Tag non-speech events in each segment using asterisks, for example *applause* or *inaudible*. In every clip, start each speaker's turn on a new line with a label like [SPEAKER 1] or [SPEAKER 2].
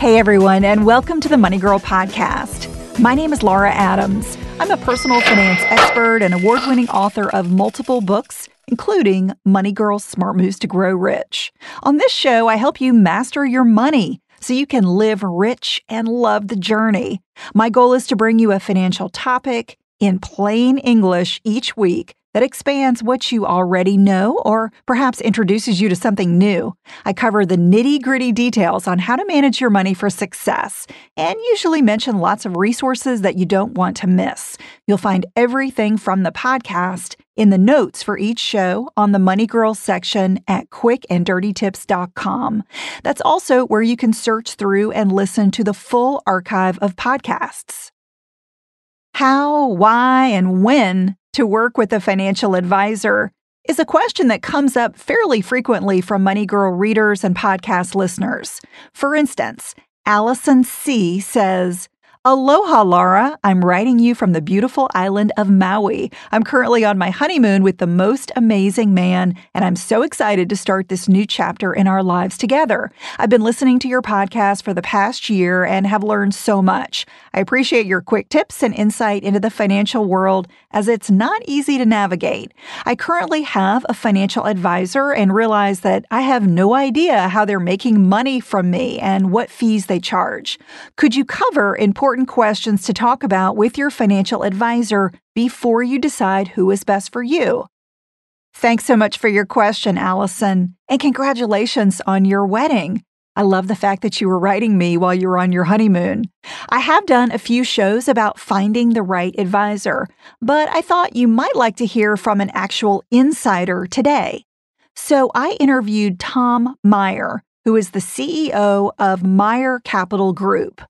[SPEAKER 1] Hey everyone, and welcome to the Money Girl podcast. My name is Laura Adams. I'm a personal finance expert and award winning author of multiple books, including Money Girl's Smart Moves to Grow Rich. On this show, I help you master your money so you can live rich and love the journey. My goal is to bring you a financial topic in plain English each week that expands what you already know or perhaps introduces you to something new. I cover the nitty gritty details on how to manage your money for success and usually mention lots of resources that you don't want to miss. You'll find everything from the podcast in the notes for each show on the Money Girl section at quickanddirtytips.com. That's also where you can search through and listen to the full archive of podcasts. How, why, and when to work with a financial advisor is a question that comes up fairly frequently from Money Girl readers and podcast listeners. For instance, Allison C. says, Aloha, Laura. I'm writing you from the beautiful island of Maui. I'm currently on my honeymoon with the most amazing man, and I'm so excited to start this new chapter in our lives together. I've been listening to your podcast for the past year and have learned so much. I appreciate your quick tips and insight into the financial world as it's not easy to navigate. I currently have a financial advisor and realize that I have no idea how they're making money from me and what fees they charge. Could you cover important questions to talk about with your financial advisor before you decide who is best for you? Thanks so much for your question, Allison, and congratulations on your wedding. I love the fact that you were writing me while you were on your honeymoon. I have done a few shows about finding the right advisor, but I thought you might like to hear from an actual insider today. So I interviewed Tom Meyer, who is the CEO of Meyer Capital Group.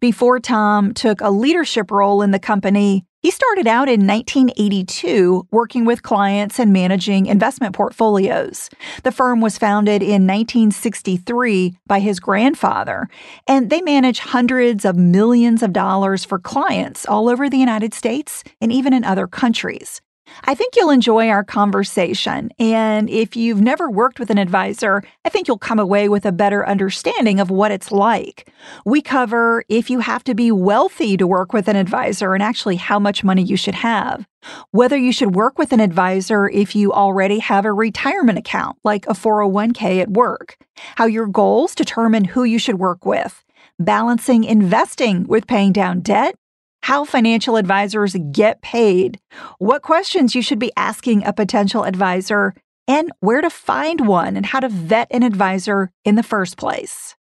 [SPEAKER 1] Before Tom took a leadership role in the company, he started out in 1982 working with clients and managing investment portfolios. The firm was founded in 1963 by his grandfather, and they manage hundreds of millions of dollars for clients all over the United States and even in other countries. I think you'll enjoy our conversation. And if you've never worked with an advisor, I think you'll come away with a better understanding of what it's like. We cover if you have to be wealthy to work with an advisor and actually how much money you should have. Whether you should work with an advisor if you already have a retirement account, like a 401k at work. How your goals determine who you should work with. Balancing investing with paying down debt how financial advisors get paid, what questions you should be asking a potential advisor, and where to find one and how to vet an advisor in the first place.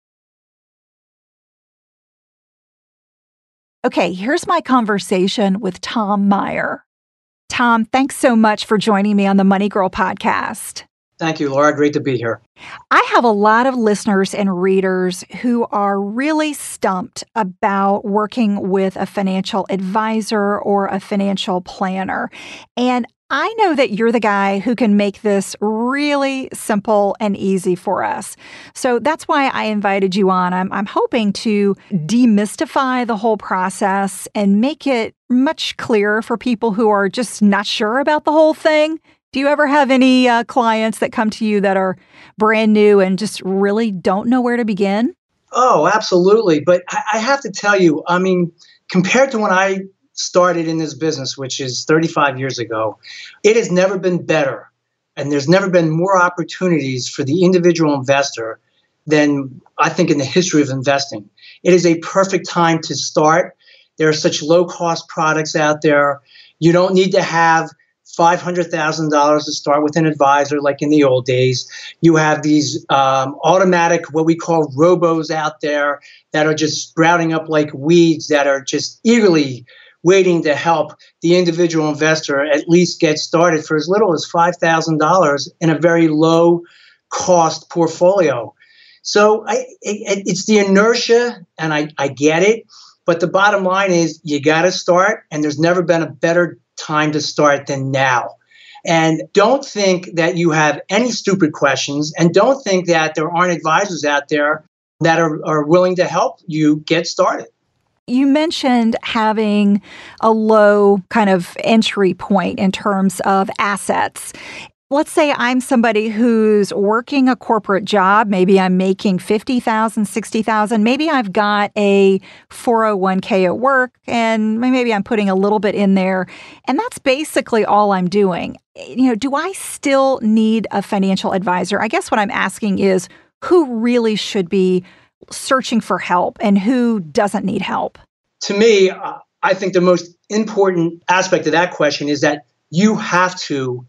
[SPEAKER 1] Okay, here's my conversation with Tom Meyer. Tom, thanks so much for joining me on the Money Girl podcast.
[SPEAKER 2] Thank you, Laura. Great to be here.
[SPEAKER 1] I have a lot of listeners and readers who are really stumped about working with a financial advisor or a financial planner. And I know that you're the guy who can make this really simple and easy for us. So that's why I invited you on. I'm, I'm hoping to demystify the whole process and make it much clearer for people who are just not sure about the whole thing. Do you ever have any uh, clients that come to you that are brand new and just really don't know where to begin?
[SPEAKER 2] Oh, absolutely. But I, I have to tell you, I mean, compared to when I started in this business, which is 35 years ago, it has never been better and there's never been more opportunities for the individual investor than I think in the history of investing. It is a perfect time to start. There are such low cost products out there. You don't need to have $500,000 to start with an advisor like in the old days. You have these um, automatic, what we call robos out there that are just sprouting up like weeds that are just eagerly waiting to help the individual investor at least get started for as little as $5,000 in a very low cost portfolio. So I, it, it's the inertia, and I, I get it. But the bottom line is you got to start, and there's never been a better time to start than now. And don't think that you have any stupid questions, and don't think that there aren't advisors out there that are, are willing to help you get started.
[SPEAKER 1] You mentioned having a low kind of entry point in terms of assets. Let's say I'm somebody who's working a corporate job. Maybe I'm making 50,000, 60,000. Maybe I've got a 401k at work and maybe I'm putting a little bit in there. And that's basically all I'm doing. You know, do I still need a financial advisor? I guess what I'm asking is who really should be searching for help and who doesn't need help?
[SPEAKER 2] To me, I think the most important aspect of that question is that you have to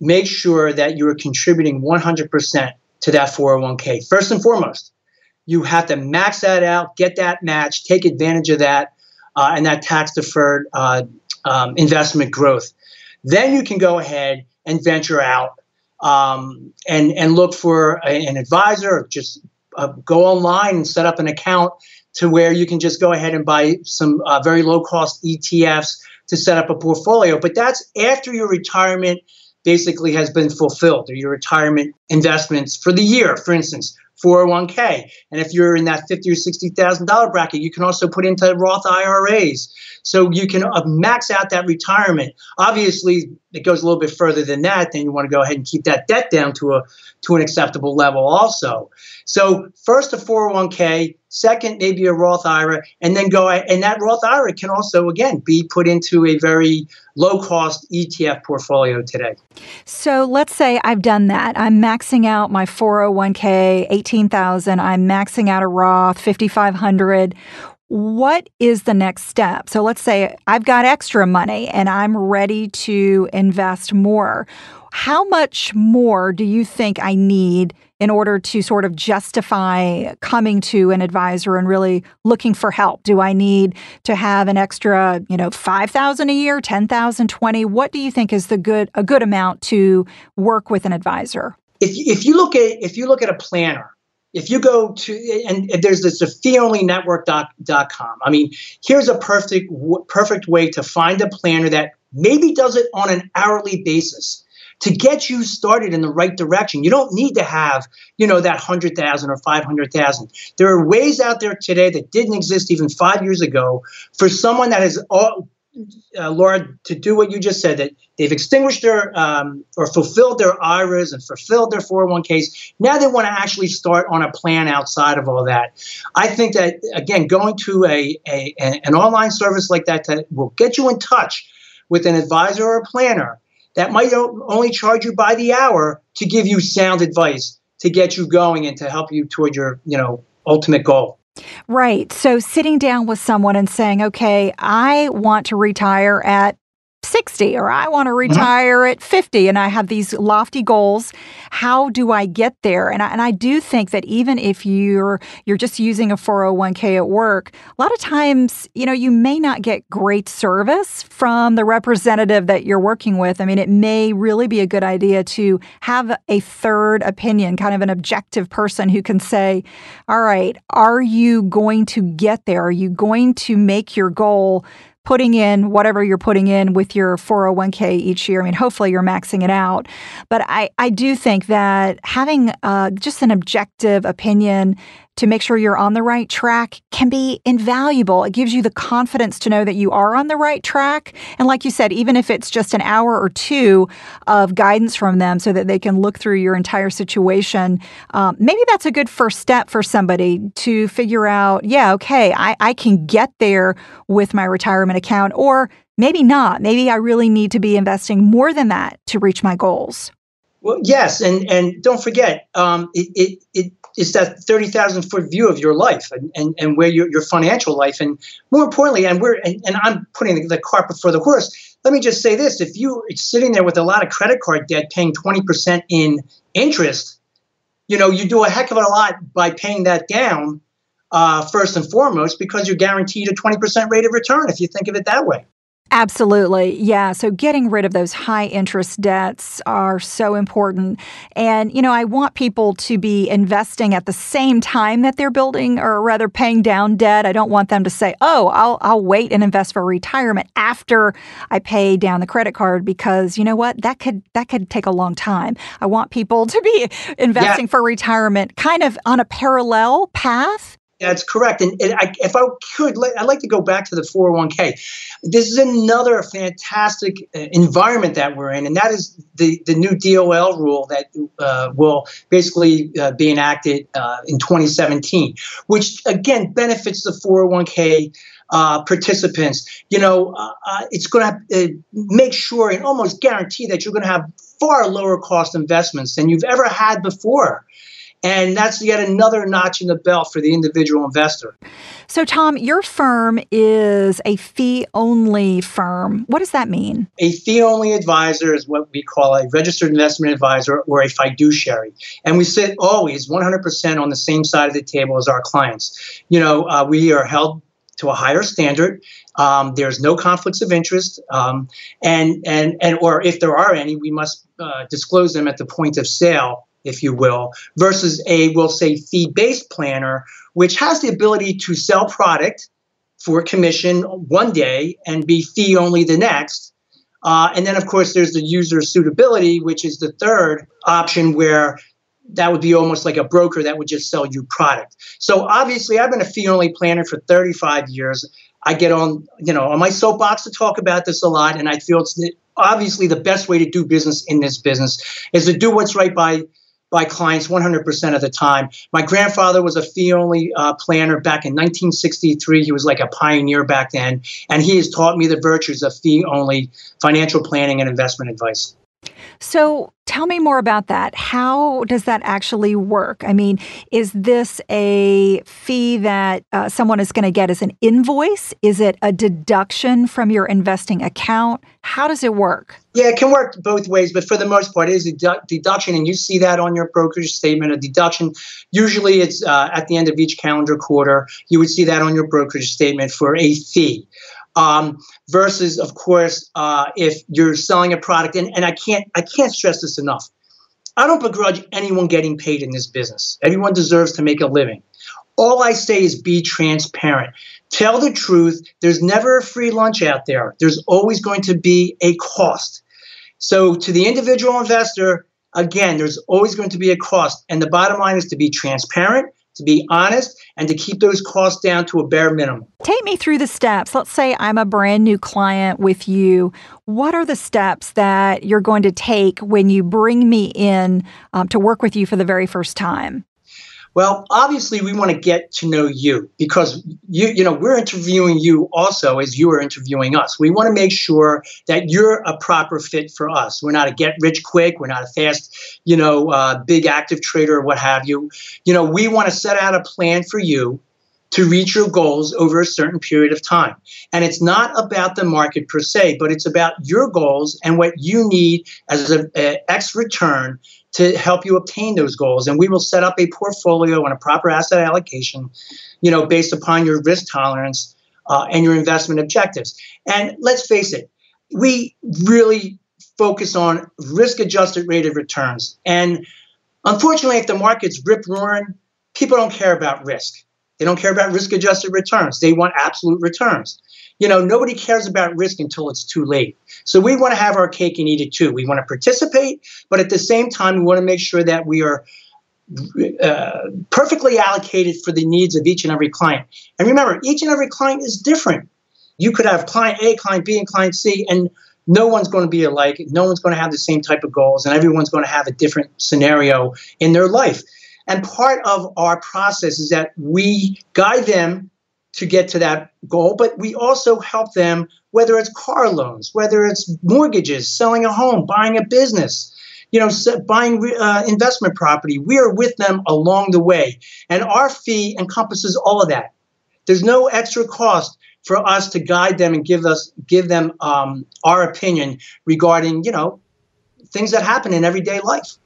[SPEAKER 2] make sure that you are contributing 100% to that 401k. First and foremost, you have to max that out, get that match, take advantage of that, uh, and that tax deferred uh, um, investment growth. Then you can go ahead and venture out um, and, and look for a, an advisor or just uh, go online and set up an account to where you can just go ahead and buy some uh, very low cost ETFs to set up a portfolio. But that's after your retirement basically has been fulfilled or your retirement investments for the year, for instance, 401k. And if you're in that fifty or sixty thousand dollar bracket, you can also put into Roth IRAs. So you can uh, max out that retirement. Obviously, it goes a little bit further than that. Then you want to go ahead and keep that debt down to a to an acceptable level, also. So first a 401k, second maybe a Roth IRA, and then go and that Roth IRA can also again be put into a very low cost ETF portfolio today.
[SPEAKER 1] So let's say I've done that. I'm maxing out my 401k, 18,000. I'm maxing out a Roth, 5,500 what is the next step? So let's say I've got extra money and I'm ready to invest more. How much more do you think I need in order to sort of justify coming to an advisor and really looking for help? Do I need to have an extra, you know, 5,000 a year, 10,000, 20? What do you think is the good a good amount to work with an advisor?
[SPEAKER 2] If if you look at if you look at a planner, if you go to and there's this feeonlynetwork.com. I mean, here's a perfect perfect way to find a planner that maybe does it on an hourly basis to get you started in the right direction. You don't need to have, you know, that 100,000 or 500,000. There are ways out there today that didn't exist even 5 years ago for someone that has all uh, Laura, to do what you just said, that they've extinguished their um, or fulfilled their IRAs and fulfilled their 401ks. Now they want to actually start on a plan outside of all that. I think that, again, going to a, a an online service like that to, will get you in touch with an advisor or a planner that might only charge you by the hour to give you sound advice to get you going and to help you toward your you know ultimate goal
[SPEAKER 1] right. So sitting down with someone and saying okay i want to retire at 60 or I want to mm-hmm. retire mm-hmm. at 50 and I have these lofty goals. How do I get there? And I, and I do think that even if you're you're just using a 401k at work, a lot of times, you know, you may not get great service from the representative that you're working with. I mean, it may really be a good idea to have a third opinion, kind of an objective person who can say, "All right, are you going to get there? Are you going to make your goal putting in whatever you're putting in with your 401k each year. I mean, hopefully you're maxing it out. But I, I do think that having uh, just an objective opinion to make sure you're on the right track can be invaluable. It gives you the confidence to know that you are on the right track. And like you said, even if it's just an hour or two of guidance from them so that they can look through your entire situation, um, maybe that's a good first step for somebody to figure out, yeah, okay, I, I can get there with my retirement account, or maybe not. Maybe I really need to be investing more than that to reach my goals.
[SPEAKER 2] Well, yes, and and don't forget, um, it, it, it it's that thirty thousand foot view of your life and, and, and where your your financial life, and more importantly, and we're and, and I'm putting the cart before the horse. Let me just say this: if you are sitting there with a lot of credit card debt, paying twenty percent in interest, you know you do a heck of a lot by paying that down uh, first and foremost because you're guaranteed a twenty percent rate of return if you think of it that way.
[SPEAKER 1] Absolutely. Yeah. So getting rid of those high interest debts are so important. And, you know, I want people to be investing at the same time that they're building or rather paying down debt. I don't want them to say, oh, I'll, I'll wait and invest for retirement after I pay down the credit card because you know what? That could, that could take a long time. I want people *laughs* to be investing yeah. for retirement kind of on a parallel path
[SPEAKER 2] that's correct. And, and I, if I could, I'd like to go back to the 401k. This is another fantastic uh, environment that we're in, and that is the, the new DOL rule that uh, will basically uh, be enacted uh, in 2017, which again benefits the 401k uh, participants. You know, uh, uh, it's going to uh, make sure and almost guarantee that you're going to have far lower cost investments than you've ever had before. And that's yet another notch in the belt for the individual investor.
[SPEAKER 1] So, Tom, your firm is a fee only firm. What does that mean?
[SPEAKER 2] A fee only advisor is what we call a registered investment advisor or a fiduciary. And we sit always 100% on the same side of the table as our clients. You know, uh, we are held to a higher standard. Um, there's no conflicts of interest, um, and and and or if there are any, we must uh, disclose them at the point of sale if you will, versus a, we'll say, fee based planner, which has the ability to sell product for commission one day and be fee only the next. Uh, and then, of course, there's the user suitability, which is the third option where that would be almost like a broker that would just sell you product. So obviously, I've been a fee only planner for 35 years. I get on, you know, on my soapbox to talk about this a lot, and I feel it's obviously the best way to do business in this business is to do what's right by by clients 100% of the time. My grandfather was a fee only uh, planner back in 1963. He was like a pioneer back then, and he has taught me the virtues of fee only financial planning and investment advice.
[SPEAKER 1] So tell me more about that. How does that actually work? I mean, is this a fee that uh, someone is going to get as an invoice? Is it a deduction from your investing account? How does it work?
[SPEAKER 2] Yeah, it can work both ways, but for the most part, it is a deduction, and you see that on your brokerage statement. A deduction, usually it's uh, at the end of each calendar quarter. You would see that on your brokerage statement for a fee. Um, versus, of course, uh, if you're selling a product, and, and I can't I can't stress this enough. I don't begrudge anyone getting paid in this business. Everyone deserves to make a living. All I say is be transparent. Tell the truth. There's never a free lunch out there. There's always going to be a cost. So, to the individual investor, again, there's always going to be a cost. And the bottom line is to be transparent to be honest, and to keep those costs down to a bare minimum.
[SPEAKER 1] Take me through the steps. Let's say I'm a brand new client with you. What are the steps that you're going to take when you bring me in um, to work with you for the very first time?
[SPEAKER 2] Well, obviously, we want to get to know you because you, you know, we're interviewing you also as you are interviewing us. We want to make sure that you're a proper fit for us. We're not a get rich quick. We're not a fast, you know, uh, big active trader or what have you. You know, we want to set out a plan for you to reach your goals over a certain period of time. And it's not about the market per se, but it's about your goals and what you need as an X return to help you obtain those goals. And we will set up a portfolio and a proper asset allocation, you know, based upon your risk tolerance uh, and your investment objectives. And let's face it, we really focus on risk adjusted rate of returns. And unfortunately, if the market's rip roaring, people don't care about risk. They don't care about risk adjusted returns. They want absolute returns you know, nobody cares about risk until it's too late. So we want to have our cake and eat it too. We want to participate, but at the same time, we want to make sure that we are uh, perfectly allocated for the needs of each and every client. And remember, each and every client is different. You could have client A, client B, and client C, and no one's going to be alike. No one's going to have the same type of goals, and everyone's going to have a different scenario in their life. And part of our process is that we guide them to get to that goal, but we also help them, whether it's car loans, whether it's mortgages, selling a home, buying a business. You know, buying uh, investment property. We are with them along the way. And our fee encompasses all of that. There's no extra cost for us to guide them and give us give them um, our opinion regarding you know things that happen in everyday life.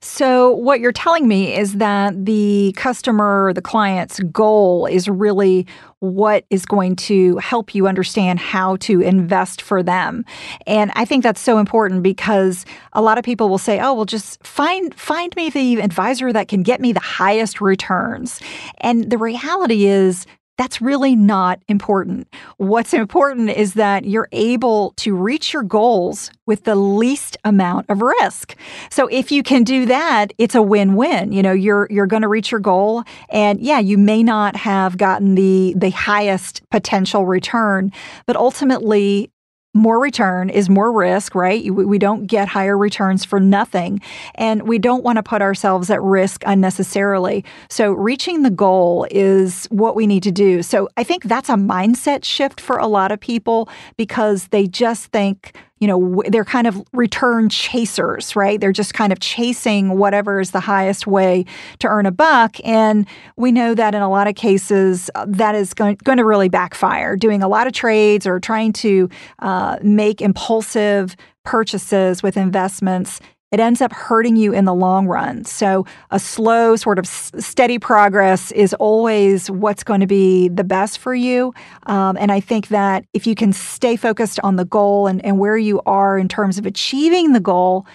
[SPEAKER 1] So, what you're telling me is that the customer, the client's goal is really what is going to help you understand how to invest for them. And I think that's so important because a lot of people will say, "Oh, well just find find me the advisor that can get me the highest returns." And the reality is that's really not important. What's important is that you're able to reach your goals with the least amount of risk. So if you can do that, it's a win-win. You know, you're you're going to reach your goal and yeah, you may not have gotten the the highest potential return, but ultimately more return is more risk, right? We don't get higher returns for nothing. And we don't want to put ourselves at risk unnecessarily. So, reaching the goal is what we need to do. So, I think that's a mindset shift for a lot of people because they just think, you know, they're kind of return chasers, right? They're just kind of chasing whatever is the highest way to earn a buck. And we know that in a lot of cases, uh, that is going, going to really backfire. Doing a lot of trades or trying to uh, make impulsive purchases with investments it ends up hurting you in the long run. So, a slow, sort of steady progress is always what's going to be the best for you. Um, and I think that if you can stay focused on the goal and, and where you are in terms of achieving the goal,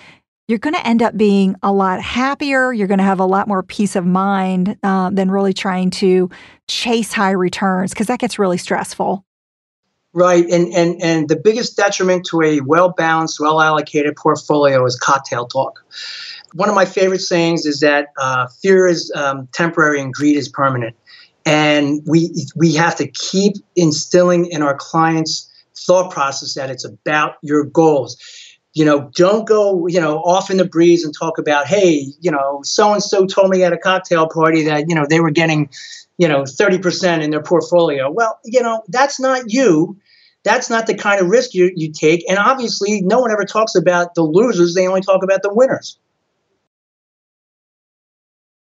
[SPEAKER 1] you're going to end up being a lot happier. You're going to have a lot more peace of mind uh, than really trying to chase high returns because that gets really stressful.
[SPEAKER 2] Right, and and and the biggest detriment to a well balanced, well allocated portfolio is cocktail talk. One of my favorite sayings is that uh, fear is um, temporary and greed is permanent, and we we have to keep instilling in our clients' thought process that it's about your goals. You know, don't go you know off in the breeze and talk about hey, you know, so and so told me at a cocktail party that you know they were getting you know 30% in their portfolio. Well you know that's not you. That's not the kind of risk you, you take. And obviously no one ever talks about the losers. They only talk about the winners.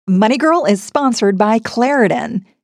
[SPEAKER 1] Money girl is sponsored by claritin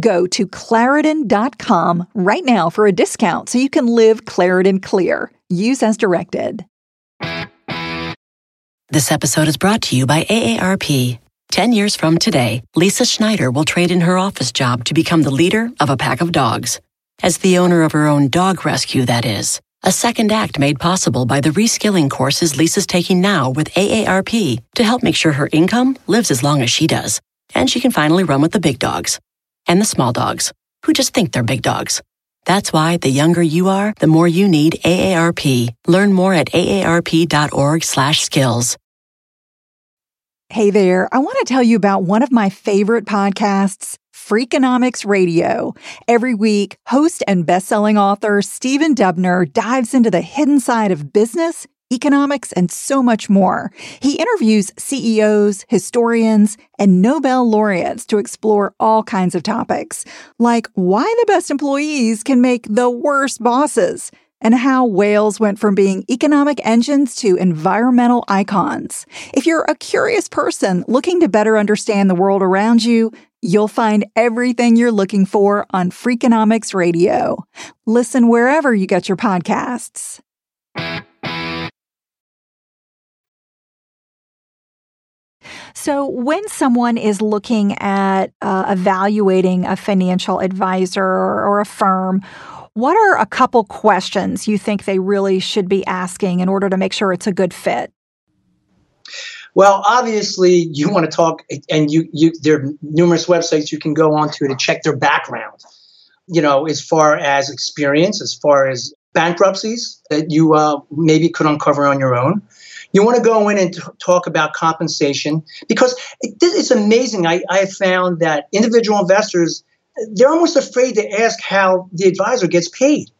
[SPEAKER 1] Go to Claritin.com right now for a discount so you can live Claritin clear. Use as directed.
[SPEAKER 3] This episode is brought to you by AARP. Ten years from today, Lisa Schneider will trade in her office job to become the leader of a pack of dogs. As the owner of her own dog rescue, that is. A second act made possible by the reskilling courses Lisa's taking now with AARP to help make sure her income lives as long as she does. And she can finally run with the big dogs and the small dogs who just think they're big dogs. That's why the younger you are, the more you need AARP. Learn more at aarp.org/skills.
[SPEAKER 1] Hey there, I want to tell you about one of my favorite podcasts, Freakonomics Radio. Every week, host and best-selling author Stephen Dubner dives into the hidden side of business economics, and so much more. He interviews CEOs, historians, and Nobel laureates to explore all kinds of topics, like why the best employees can make the worst bosses. and how whales went from being economic engines to environmental icons. If you're a curious person looking to better understand the world around you, you'll find everything you're looking for on Freakonomics Radio. Listen wherever you get your podcasts. So, when someone is looking at uh, evaluating a financial advisor or a firm, what are a couple questions you think they really should be asking in order to make sure it's a good fit?
[SPEAKER 2] Well, obviously, you want to talk, and you, you there are numerous websites you can go onto to check their background. You know, as far as experience, as far as bankruptcies that you uh, maybe could uncover on your own. You want to go in and t- talk about compensation because it, it's amazing. I, I found that individual investors they're almost afraid to ask how the advisor gets paid.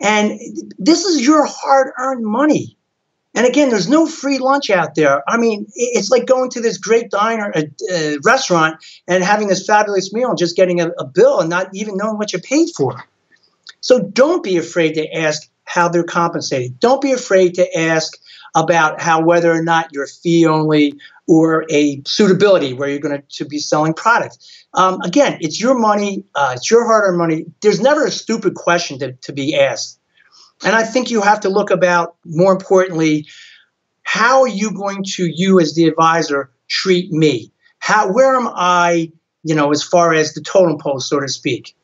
[SPEAKER 2] And this is your hard earned money. And again, there's no free lunch out there. I mean, it's like going to this great diner, uh, a, a uh, restaurant, and having this fabulous meal and just getting a, a bill and not even knowing what you paid for. So don't be afraid to ask how they're compensated. Don't be afraid to ask about how whether or not you're fee only or a suitability where you're going to, be selling product. Um, again, it's your money, uh, it's your hard earned money. There's never a stupid question to, to be asked. And I think you have to look about, more importantly, how are you going to, you as the advisor, treat me? How, where am I, you know, as far as the totem pole, so to speak?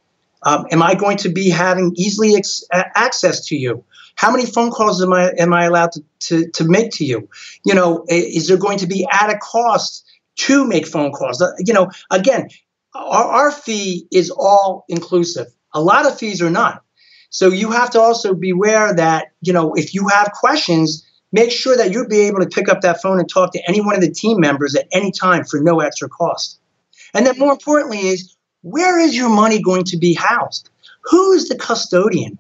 [SPEAKER 2] Um, am I going to be having easily ex- access to you? How many phone calls am I am I allowed to, to, to make to you? You know, is there going to be added cost to make phone calls? Uh, you know, again, our, our fee is all inclusive. A lot of fees are not. So you have to also beware that, you know, if you have questions, make sure that you'll be able to pick up that phone and talk to any one of the team members at any time for no extra cost. And then more importantly is where is your money going to be housed? Who is the custodian?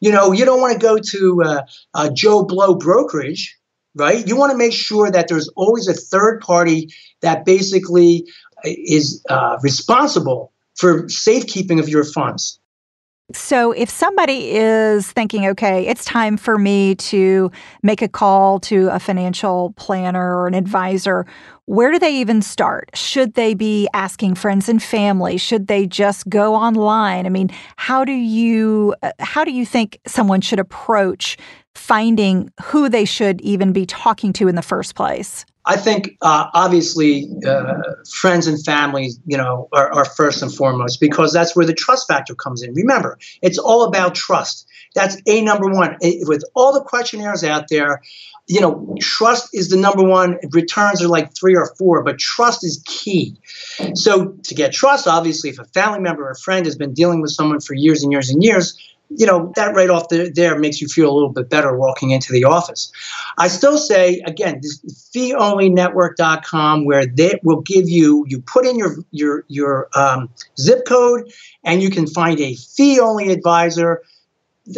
[SPEAKER 2] You know, you don't want to go to uh, uh, Joe Blow brokerage, right? You want to make sure that there's always a third party that basically is uh, responsible for safekeeping of your funds.
[SPEAKER 1] So, if somebody is thinking, okay, it's time for me to make a call to a financial planner or an advisor, where do they even start? Should they be asking friends and family? Should they just go online? I mean, how do you uh, how do you think someone should approach finding who they should even be talking to in the first place?
[SPEAKER 2] I think uh, obviously uh, friends and family, you know, are, are, first and foremost because that's where the trust factor comes in. Remember, it's all about trust. That's a number one. It, with all the questionnaires out there, you know, trust is the number one. Returns are like three or four, but trust is key. So to get trust, obviously, if a family member or a friend has been dealing with someone for years and years and years, you know, that right off the, there makes you feel a little bit better walking into the office. I still say, again, this feeonlynetwork.com where they will give you, you put in your, your, your um, zip code and you can find a fee only advisor.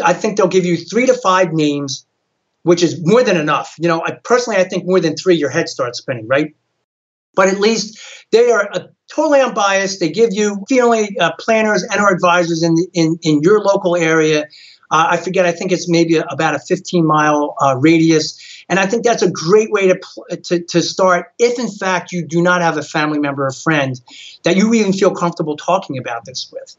[SPEAKER 2] I think they'll give you three to five names, which is more than enough. You know, I, personally, I think more than three, your head starts spinning, right? But at least they are a totally unbiased. They give you fee only uh, planners and or advisors in, in, in your local area. Uh, I forget, I think it's maybe about a 15 mile uh, radius. And I think that's a great way to, to, to start if, in fact, you do not have a family member or friend that you even feel comfortable talking about this with.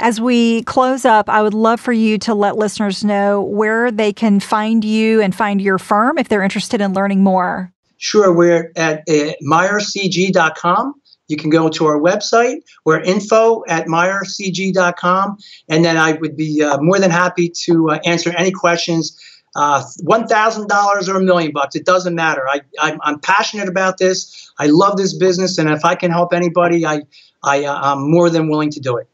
[SPEAKER 1] As we close up, I would love for you to let listeners know where they can find you and find your firm if they're interested in learning more.
[SPEAKER 2] Sure, we're at uh, meyercg.com. You can go to our website. We're info at meyercg.com. And then I would be uh, more than happy to uh, answer any questions. Uh, $1,000 or a million bucks, it doesn't matter. I, I'm, I'm, passionate about this. I love this business. And if I can help anybody, I, I, uh, I'm more than willing to do it.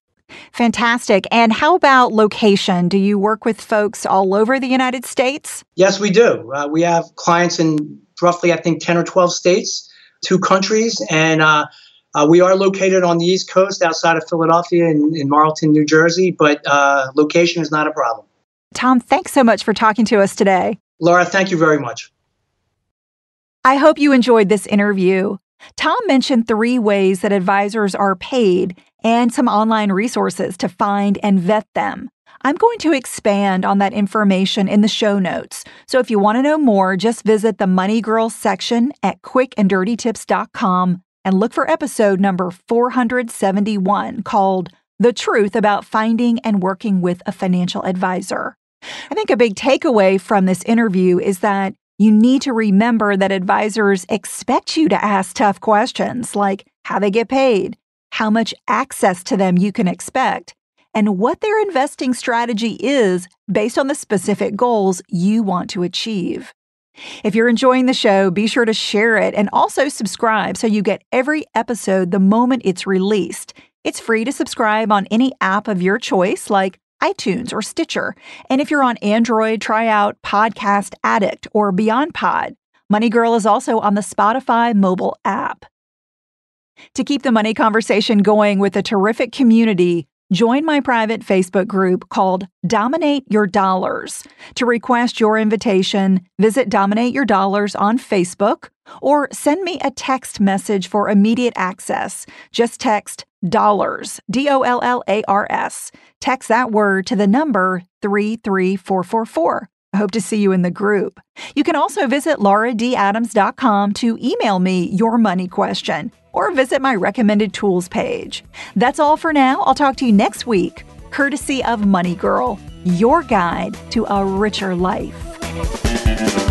[SPEAKER 1] Fantastic. And how about location? Do you work with folks all over the United States?
[SPEAKER 2] Yes, we do. Uh, we have clients in roughly, I think, 10 or 12 states, two countries. And uh, uh, we are located on the East Coast outside of Philadelphia in, in Marlton, New Jersey, but uh, location is not a problem.
[SPEAKER 1] Tom, thanks so much for talking to us today.
[SPEAKER 2] Laura, thank you very much.
[SPEAKER 1] I hope you enjoyed this interview. Tom mentioned three ways that advisors are paid and some online resources to find and vet them. I'm going to expand on that information in the show notes. So if you want to know more, just visit the Money Girls section at quickanddirtytips.com and look for episode number 471 called The Truth About Finding and Working with a Financial Advisor. I think a big takeaway from this interview is that you need to remember that advisors expect you to ask tough questions like how they get paid, how much access to them you can expect, and what their investing strategy is based on the specific goals you want to achieve. If you're enjoying the show, be sure to share it and also subscribe so you get every episode the moment it's released. It's free to subscribe on any app of your choice, like iTunes or Stitcher. And if you're on Android, try out Podcast Addict or BeyondPod. Money Girl is also on the Spotify mobile app. To keep the money conversation going with a terrific community, Join my private Facebook group called Dominate Your Dollars. To request your invitation, visit Dominate Your Dollars on Facebook or send me a text message for immediate access. Just text dollars, D O L L A R S. Text that word to the number 33444. I hope to see you in the group. You can also visit lauradadams.com to email me your money question or visit my recommended tools page. That's all for now. I'll talk to you next week, courtesy of Money Girl, your guide to a richer life.